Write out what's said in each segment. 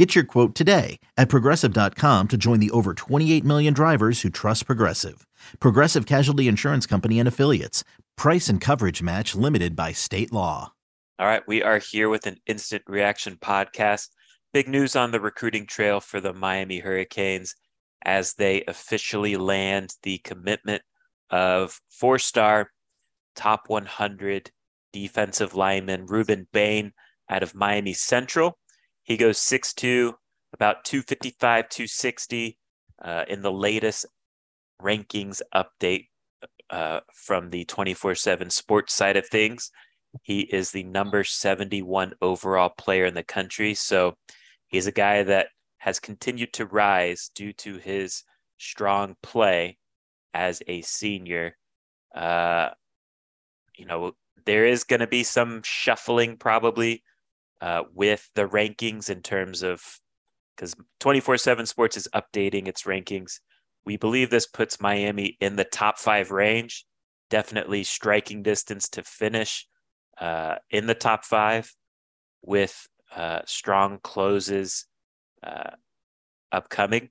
Get your quote today at progressive.com to join the over 28 million drivers who trust Progressive. Progressive Casualty Insurance Company and Affiliates. Price and coverage match limited by state law. All right, we are here with an instant reaction podcast. Big news on the recruiting trail for the Miami Hurricanes as they officially land the commitment of four star top 100 defensive lineman Rueben Bain out of Miami Central. He goes 6'2, about 255, 260 uh, in the latest rankings update uh, from the 24 7 sports side of things. He is the number 71 overall player in the country. So he's a guy that has continued to rise due to his strong play as a senior. Uh, you know, there is going to be some shuffling probably uh, with the rankings in terms of because 24 7 Sports is updating its rankings. We believe this puts Miami in the top five range, definitely striking distance to finish uh, in the top five with uh, strong closes uh, upcoming.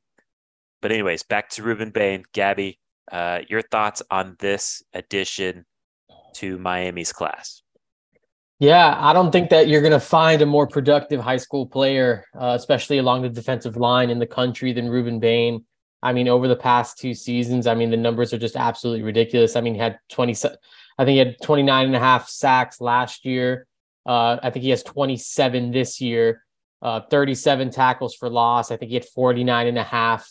But, anyways, back to Rueben Bain. Gabby, uh, your thoughts on this addition to Miami's class? Yeah, I don't think that you're going to find a more productive high school player, uh, especially along the defensive line in the country than Rueben Bain. I mean, over the past two seasons, I mean, the numbers are just absolutely ridiculous. I mean, he had 20, I think he had 29 and a half sacks last year. Uh, I think he has 27 this year, uh, 37 tackles for loss. I think he had 49 and a half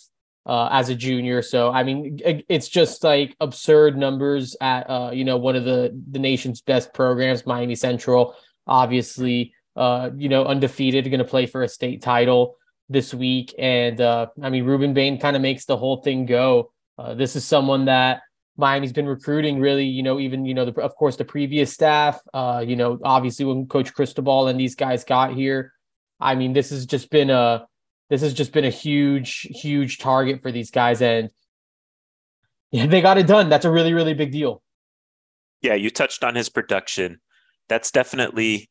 uh, as a junior. So I mean, it's just like absurd numbers at uh, you know one of the the nation's best programs, Miami Central. Obviously, uh, you know undefeated, going to play for a state title this week, and uh, I mean Rueben Bain kind of makes the whole thing go. Uh, this is someone that Miami's been recruiting really, you know, even you know, the, of course, the previous staff. Uh, you know, obviously when Coach Cristobal and these guys got here, I mean, this has just been a this has just been a huge, huge target for these guys. And they got it done. That's a really, really big deal. Yeah, you touched on his production. That's definitely,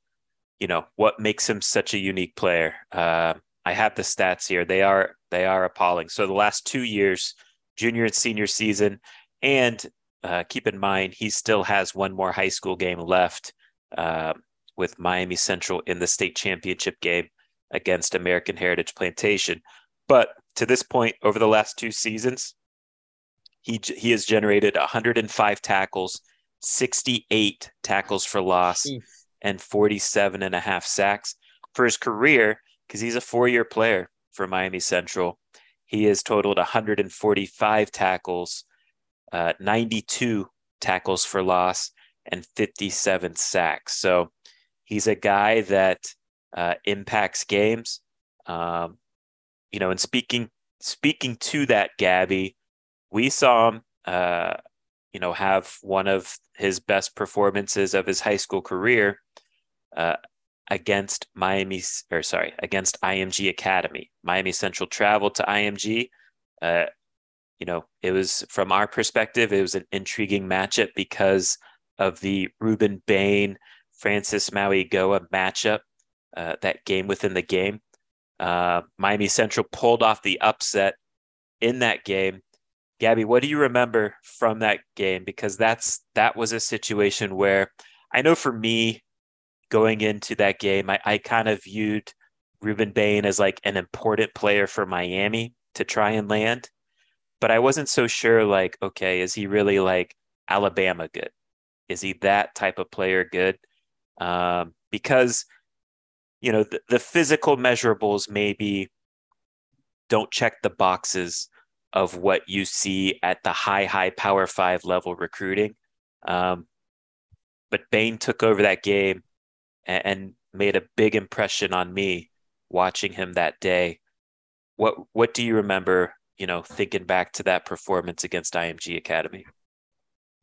you know, what makes him such a unique player. Uh, I have the stats here. They are they are appalling. So the last two years, junior and senior season, and uh, keep in mind he still has one more high school game left uh, with Miami Central in the state championship game against American Heritage Plantation. But to this point, over the last two seasons, he he has generated 105 tackles, 68 tackles for loss, and 47 and a half sacks for his career. Because he's a four-year player for Miami Central, he has totaled 145 tackles, uh, 92 tackles for loss, and 57 sacks. So he's a guy that uh, impacts games. Um, you know, and speaking speaking to that, Gabby, we saw him, uh, you know, have one of his best performances of his high school career uh, against Miami, or sorry, against IMG Academy. Miami Central traveled to IMG. Uh, you know, it was from our perspective, it was an intriguing matchup because of the Rueben Bain, Francis Mauigoa matchup uh, that game within the game. Uh, Miami Central pulled off the upset in that game. Gabby, what do you remember from that game? Because that's that was a situation where I know for me going into that game, I, I kind of viewed Rueben Bain as like an important player for Miami to try and land. But I wasn't so sure, like, okay, is he really like Alabama good? Is he that type of player good? Um, because you know the, the physical measurables maybe don't check the boxes of what you see at the high high power five level recruiting. Um, but bain took over that game and, and made a big impression on me watching him that day. What what do you remember you know thinking back to that performance against img academy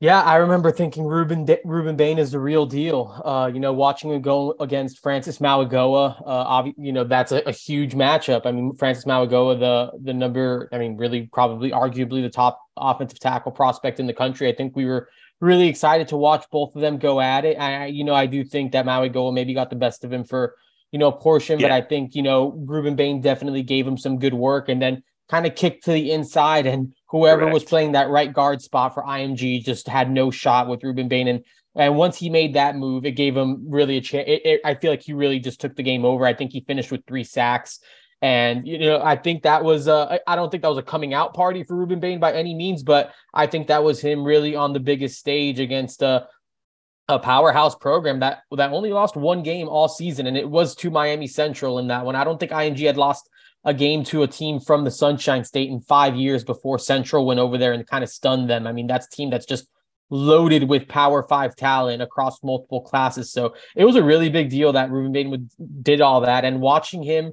Yeah, I remember thinking Rueben Rueben Bain is the real deal. Uh, you know, watching him go against Francis Mauigoa, uh, you know, that's a, a, huge matchup. I mean, Francis Mauigoa, the the number, I mean, really probably arguably the top offensive tackle prospect in the country. I think we were really excited to watch both of them go at it. I, you know, I do think that Mauigoa maybe got the best of him for you know a portion, yeah. but I think you know Rueben Bain definitely gave him some good work, and then kind of kicked to the inside and whoever Correct. was playing that right guard spot for IMG just had no shot with Rueben Bain. And, and once he made that move, it gave him really a chance. I feel like he really just took the game over. I think he finished with three sacks. And, you know, I think that was, uh, I don't think that was a coming out party for Rueben Bain by any means, but I think that was him really on the biggest stage against a, a powerhouse program that that only lost one game all season, and it was to Miami Central in that one. I don't think IMG had lost a game to a team from the Sunshine State in five years before Central went over there and kind of stunned them. I mean, that's a team that's just loaded with Power Five talent across multiple classes. So it was a really big deal that Rueben Bain did all that, and watching him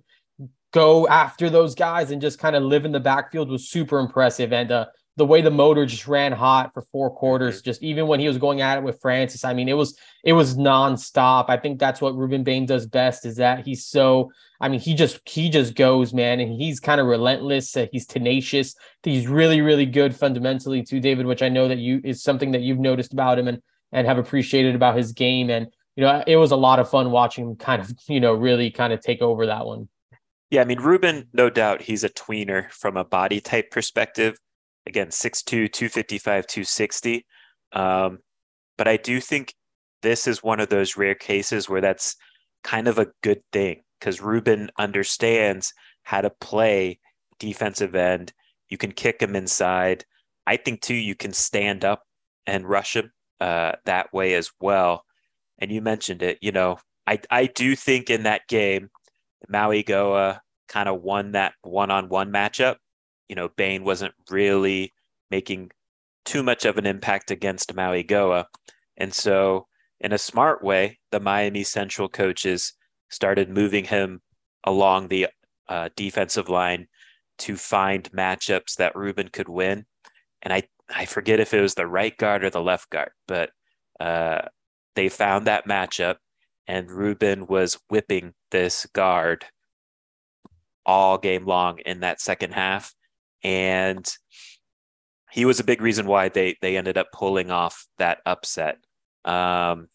go after those guys and just kind of live in the backfield was super impressive. And uh, the way the motor just ran hot for four quarters, just even when he was going at it with Francis. I mean, it was it was nonstop. I think that's what Rueben Bain does best is that he's so I mean, he just he just goes, man, and he's kind of relentless. Uh, he's tenacious. He's really, really good fundamentally too, David, which I know that you is something that you've noticed about him and and have appreciated about his game. And you know, it was a lot of fun watching him kind of, you know, really kind of take over that one. Yeah, I mean, Rueben, no doubt he's a tweener from a body type perspective again 6'2 255 260 um, but i do think this is one of those rare cases where that's kind of a good thing because rueben understands how to play defensive end. You can kick him inside. I think too you can stand up and rush him uh, that way as well. And you mentioned it you know i, I do think in that game mauigoa kind of won that one-on-one matchup you know, Bain wasn't really making too much of an impact against Mauigoa. And so, in a smart way, the Miami Central coaches started moving him along the uh, defensive line to find matchups that Rueben could win. And I, I forget if it was the right guard or the left guard, but uh, they found that matchup, and Rueben was whipping this guard all game long in that second half and he was a big reason why they they ended up pulling off that upset. Um,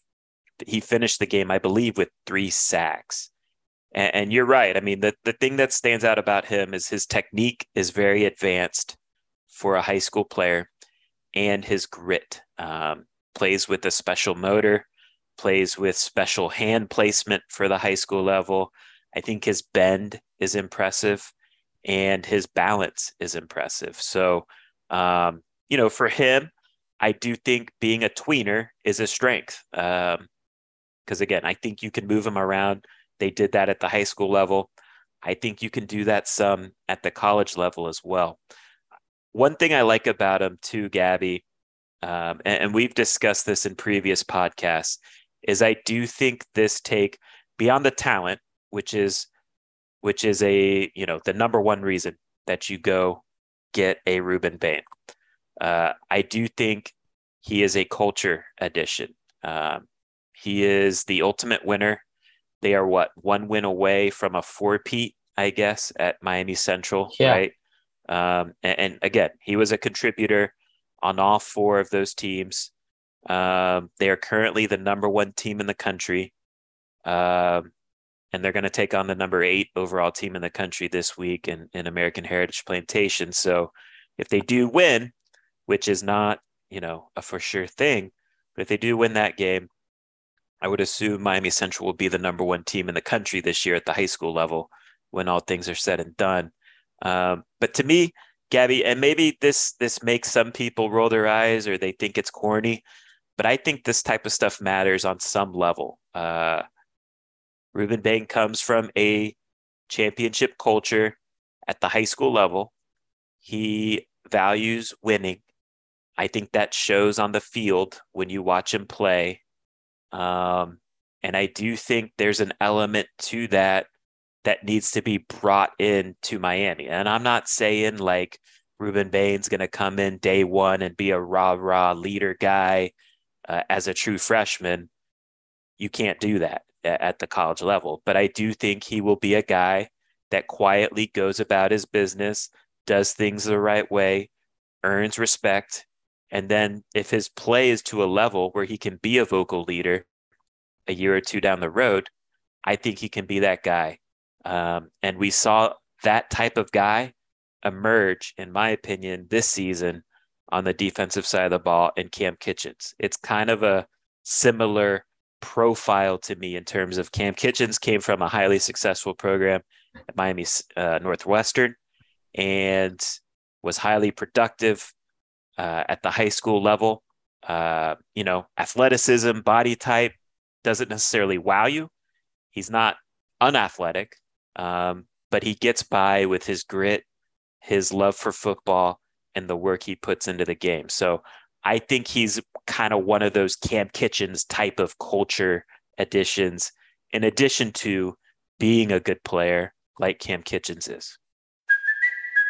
he finished the game, I believe, with three sacks. And, and, you're right. I mean, the the thing that stands out about him is his technique is very advanced for a high school player, and his grit. Um, plays with a special motor, plays with special hand placement for the high school level. I think his bend is impressive and his balance is impressive. So, um, you know, for him, I do think being a tweener is a strength. Because um, again, I think you can move him around. They did that at the high school level. I think you can do that some at the college level as well. One thing I like about him too, Gabby, um, and, and we've discussed this in previous podcasts, is I do think this take beyond the talent, which is which is a you know the number one reason that you go get a Rueben Bain. Uh, I do think he is a culture addition. Um, he is the ultimate winner. They are what one win away from a four-peat, I guess, at Miami Central, yeah. right? Um, and, and, again, he was a contributor on all four of those teams. Um, they are currently the number one team in the country. Um, and they're going to take on the number eight overall team in the country this week in, in American Heritage Plantation. So if they do win, which is not, you know, a for sure thing, but if they do win that game, I would assume Miami Central will be the number one team in the country this year at the high school level when all things are said and done. Um, but to me, Gabby, and maybe this this makes some people roll their eyes or they think it's corny, but I think this type of stuff matters on some level. Uh, Rueben Bain comes from a championship culture at the high school level. He values winning. I think that shows on the field when you watch him play. Um, and I do think there's an element to that that needs to be brought in to Miami. And I'm not saying like Rueben Bain's going to come in day one and be a rah rah leader guy uh, as a true freshman. You can't do that at the college level. But I do think he will be a guy that quietly goes about his business, does things the right way, earns respect. And then if his play is to a level where he can be a vocal leader a year or two down the road, I think he can be that guy. Um, and we saw that type of guy emerge, in my opinion, this season on the defensive side of the ball in Kam Kinchens. It's kind of a similar profile to me in terms of Kam Kinchens came from a highly successful program at Miami uh, Northwestern and was highly productive uh, at the high school level. Uh, you know, athleticism, body type doesn't necessarily wow you. He's not unathletic, um, but he gets by with his grit, his love for football, and the work he puts into the game. So I think he's kind of one of those Kam Kinchens type of culture additions, in addition to being a good player like Kam Kinchens is.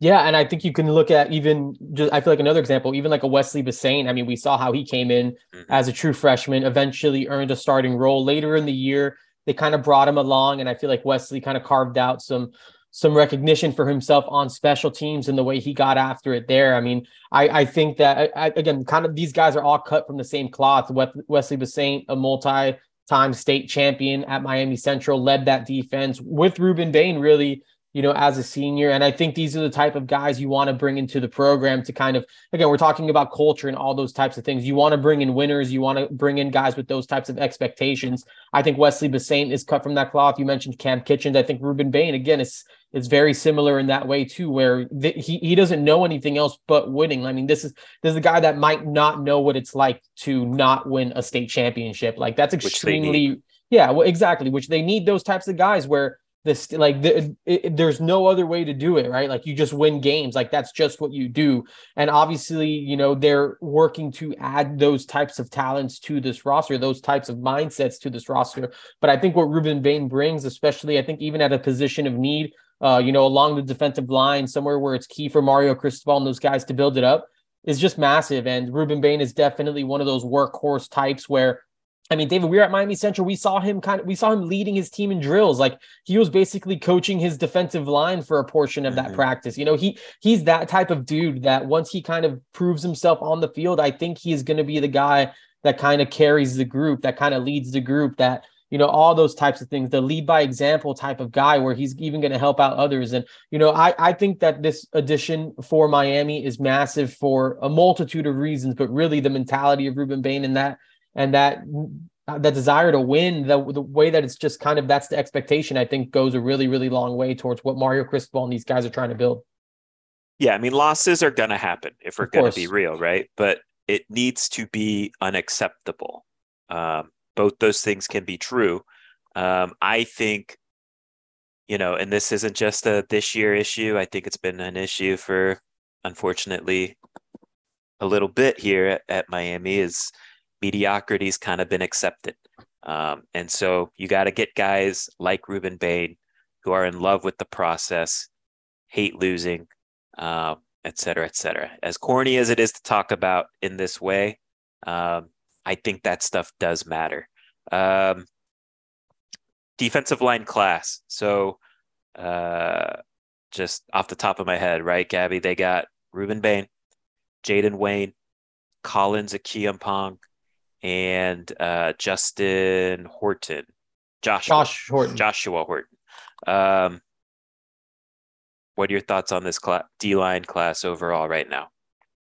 Yeah, and I think you can look at even just I feel like another example, even like a Wesley Bissainthe. I mean, we saw how he came in mm-hmm. as a true freshman, eventually earned a starting role. Later in the year, they kind of brought him along, and I feel like Wesley kind of carved out some some recognition for himself on special teams and the way he got after it there. I mean, I, I think that I, again, kind of these guys are all cut from the same cloth. Wesley Bissainthe, a multi-time state champion at Miami Central, led that defense with Rueben Bain really you know, as a senior. And I think these are the type of guys you want to bring into the program to kind of, again, we're talking about culture and all those types of things. You want to bring in winners. You want to bring in guys with those types of expectations. I think Wesley Bissainthe is cut from that cloth. You mentioned Kam Kinchens. I think Rueben Bain, again, is is very similar in that way too, where th- he he doesn't know anything else but winning. I mean, this is this is a guy that might not know what it's like to not win a state championship. Like that's extremely yeah, well, exactly. Which they need those types of guys where this like the, it, there's no other way to do it right? Like you just win games. Like that's just what you do. And obviously you know they're working to add those types of talents to this roster those types of mindsets to this roster. But i think what rueben bain brings especially i think even at a position of need uh you know along the defensive line somewhere where it's key for mario cristobal and those guys to build it up is just massive. And rueben bain is definitely one of those workhorse types where I mean, David, we were at Miami Central. We saw him kind of, we saw him leading his team in drills. Like he was basically coaching his defensive line for a portion of that mm-hmm. practice. You know, he he's that type of dude that once he kind of proves himself on the field, I think he's going to be the guy that kind of carries the group, that kind of leads the group, that you know all those types of things the lead by example type of guy where he's even going to help out others and you know i i think that this addition for miami is massive for a multitude of reasons but really the mentality of rueben bain and that and that that desire to win, the the way that it's just kind of that's the expectation, I think goes a really, really long way towards what Mario Cristobal and these guys are trying to build. Yeah, I mean, losses are going to happen if we're going to be real, right? But it needs to be unacceptable. Um, both those things can be true. Um, I think, you know, and this isn't just a this year issue. I think it's been an issue for, unfortunately, a little bit here at, at Miami. Is mediocrity's kind of been accepted. Um, and so you got to get guys like Rueben Bain who are in love with the process, hate losing, uh, et cetera, et cetera. As corny as it is to talk about in this way, um, I think that stuff does matter. Um, defensive line class. So, uh, just off the top of my head, right, Gabby, they got Rueben Bain, Jayden Wayne, Collins Acheampong, and uh, Justin Horton, Joshua, Josh Horton, Joshua Horton. Um, what are your thoughts on this cl- D line class overall right now?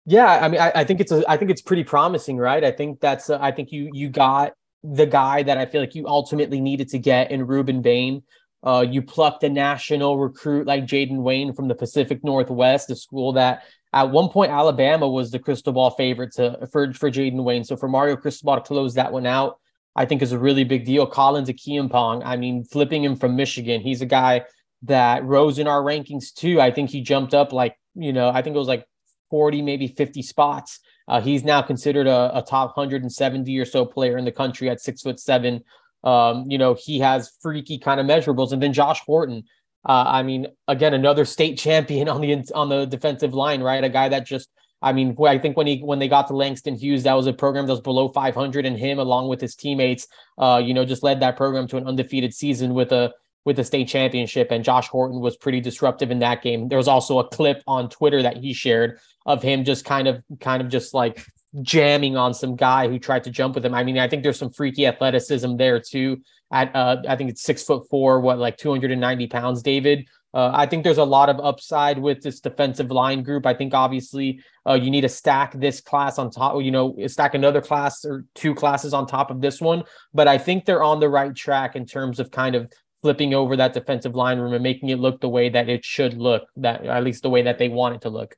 Yeah, I mean, I, I, think it's a, I think it's pretty promising, right? I think that's, I think you you got the guy that I feel like you ultimately needed to get in Rueben Bain. Uh, you plucked a national recruit like Jayden Wayne from the Pacific Northwest, a school that At one point, Alabama was the crystal ball favorite to, for, for Jayden Wayne. So for Mario Cristobal to close that one out, I think is a really big deal. Collins Acheampong, I mean, flipping him from Michigan, he's a guy that rose in our rankings too. I think he jumped up like, you know, I think it was like 40, maybe 50 spots. Uh, he's now considered a, a, top 170 or so player in the country at six foot seven. Um, you know, he has freaky kind of measurables. And then Josh Horton, uh, I mean, again, another state champion on the on the defensive line, right? A guy that just I mean, I think when he when they got to Langston Hughes, that was a program that was below 500, and him along with his teammates, uh, you know, just led that program to an undefeated season with a with a state championship. And Josh Horton was pretty disruptive in that game. There was also a clip on Twitter that he shared of him just kind of kind of just like jamming on some guy who tried to jump with him. I mean, I think there's some freaky athleticism there too. At uh, I think it's six foot four, what like 290 pounds, David. Uh, I think there's a lot of upside with this defensive line group. I think obviously uh, you need to stack this class on top, you know, stack another class or two classes on top of this one. But I think they're on the right track in terms of kind of flipping over that defensive line room and making it look the way that it should look, that at least the way that they want it to look.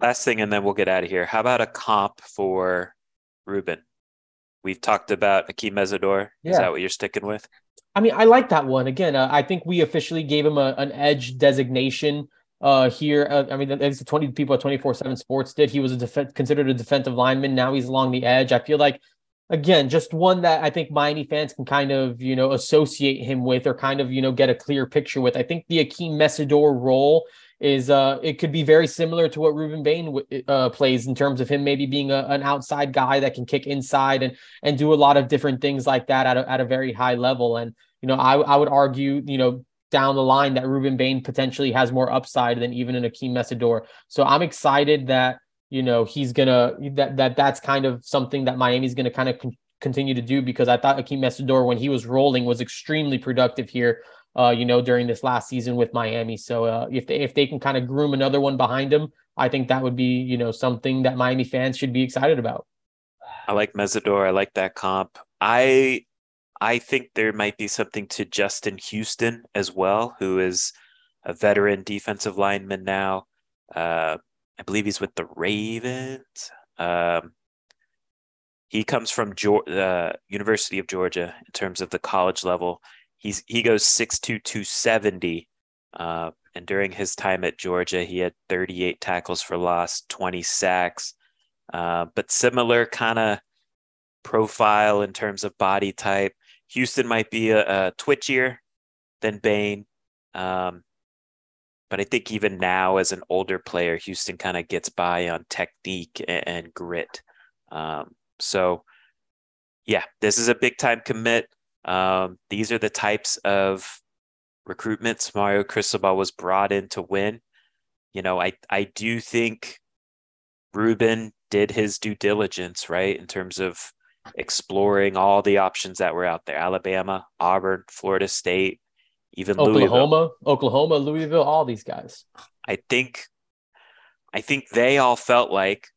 Last thing, and then we'll get out of here. How about a comp for Rueben? We've talked about Akeem Mesidor. Yeah. Is that what you're sticking with? I mean, I like that one. Again, uh, I think we officially gave him a, an edge designation uh, here. Uh, I mean, at least 20 people at 24 7 Sports did. He was a def- considered a defensive lineman. Now he's along the edge. I feel like, again, just one that I think Miami fans can kind of, you know, associate him with or kind of, you know, get a clear picture with. I think the Akeem Mesidor role is uh it could be very similar to what Rueben Bain uh, plays in terms of him maybe being a, an outside guy that can kick inside and and do a lot of different things like that at a, at a very high level. And you know I I would argue you know down the line that Rueben Bain potentially has more upside than even an Akeem Mesidor so I'm excited that you know he's gonna that that that's kind of something that Miami's gonna kind of con- continue to do because I thought Akeem Mesidor when he was rolling was extremely productive here uh, you know, during this last season with Miami. So uh, if they if they can kind of groom another one behind him, I think that would be you know something that Miami fans should be excited about. I like Mesidor. I like that comp. I I think there might be something to Justin Houston as well, who is a veteran defensive lineman now. Uh, I believe he's with the Ravens. Um, he comes from the uh, University of Georgia in terms of the college level he's he goes 6'2", 270. Uh, and during his time at Georgia, he had 38 tackles for loss, 20 sacks. Uh, but similar kind of profile in terms of body type. Houston might be a, a twitchier than Bain. Um, but I think even now, as an older player, Houston kind of gets by on technique and, and grit. Um, so, yeah, this is a big time commit. Um, these are the types of recruitments Mario Cristobal was brought in to win. You know, I I do think Rueben did his due diligence, right, in terms of exploring all the options that were out there: Alabama, Auburn, Florida State, even Oklahoma, Louisville. Oklahoma, Louisville, all these guys. I think, I think they all felt like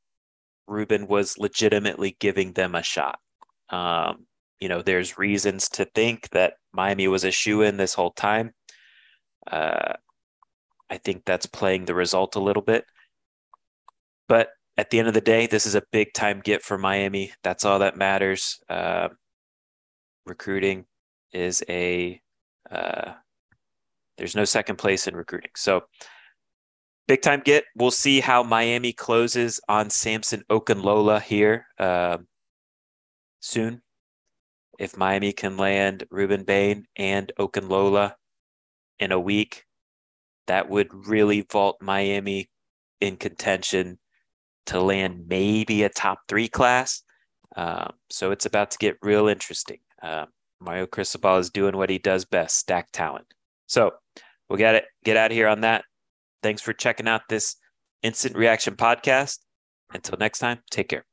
Rueben was legitimately giving them a shot. Um, you know, there's reasons to think that Miami was a shoe in this whole time. Uh, I think that's playing the result a little bit. But at the end of the day, this is a big time get for Miami. That's all that matters. Uh, recruiting is a, uh, there's no second place in recruiting. So, big time get. We'll see how Miami closes on Samson Okunlola here uh, soon if Miami can land Rueben Bain and Okunlola in a week, that would really vault Miami in contention to land maybe a top three class. Um, so it's about to get real interesting. Uh, Mario Cristobal is doing what he does best, stack talent. So we'll get it, get out of here on that. Thanks for checking out this instant reaction podcast. Until next time, take care.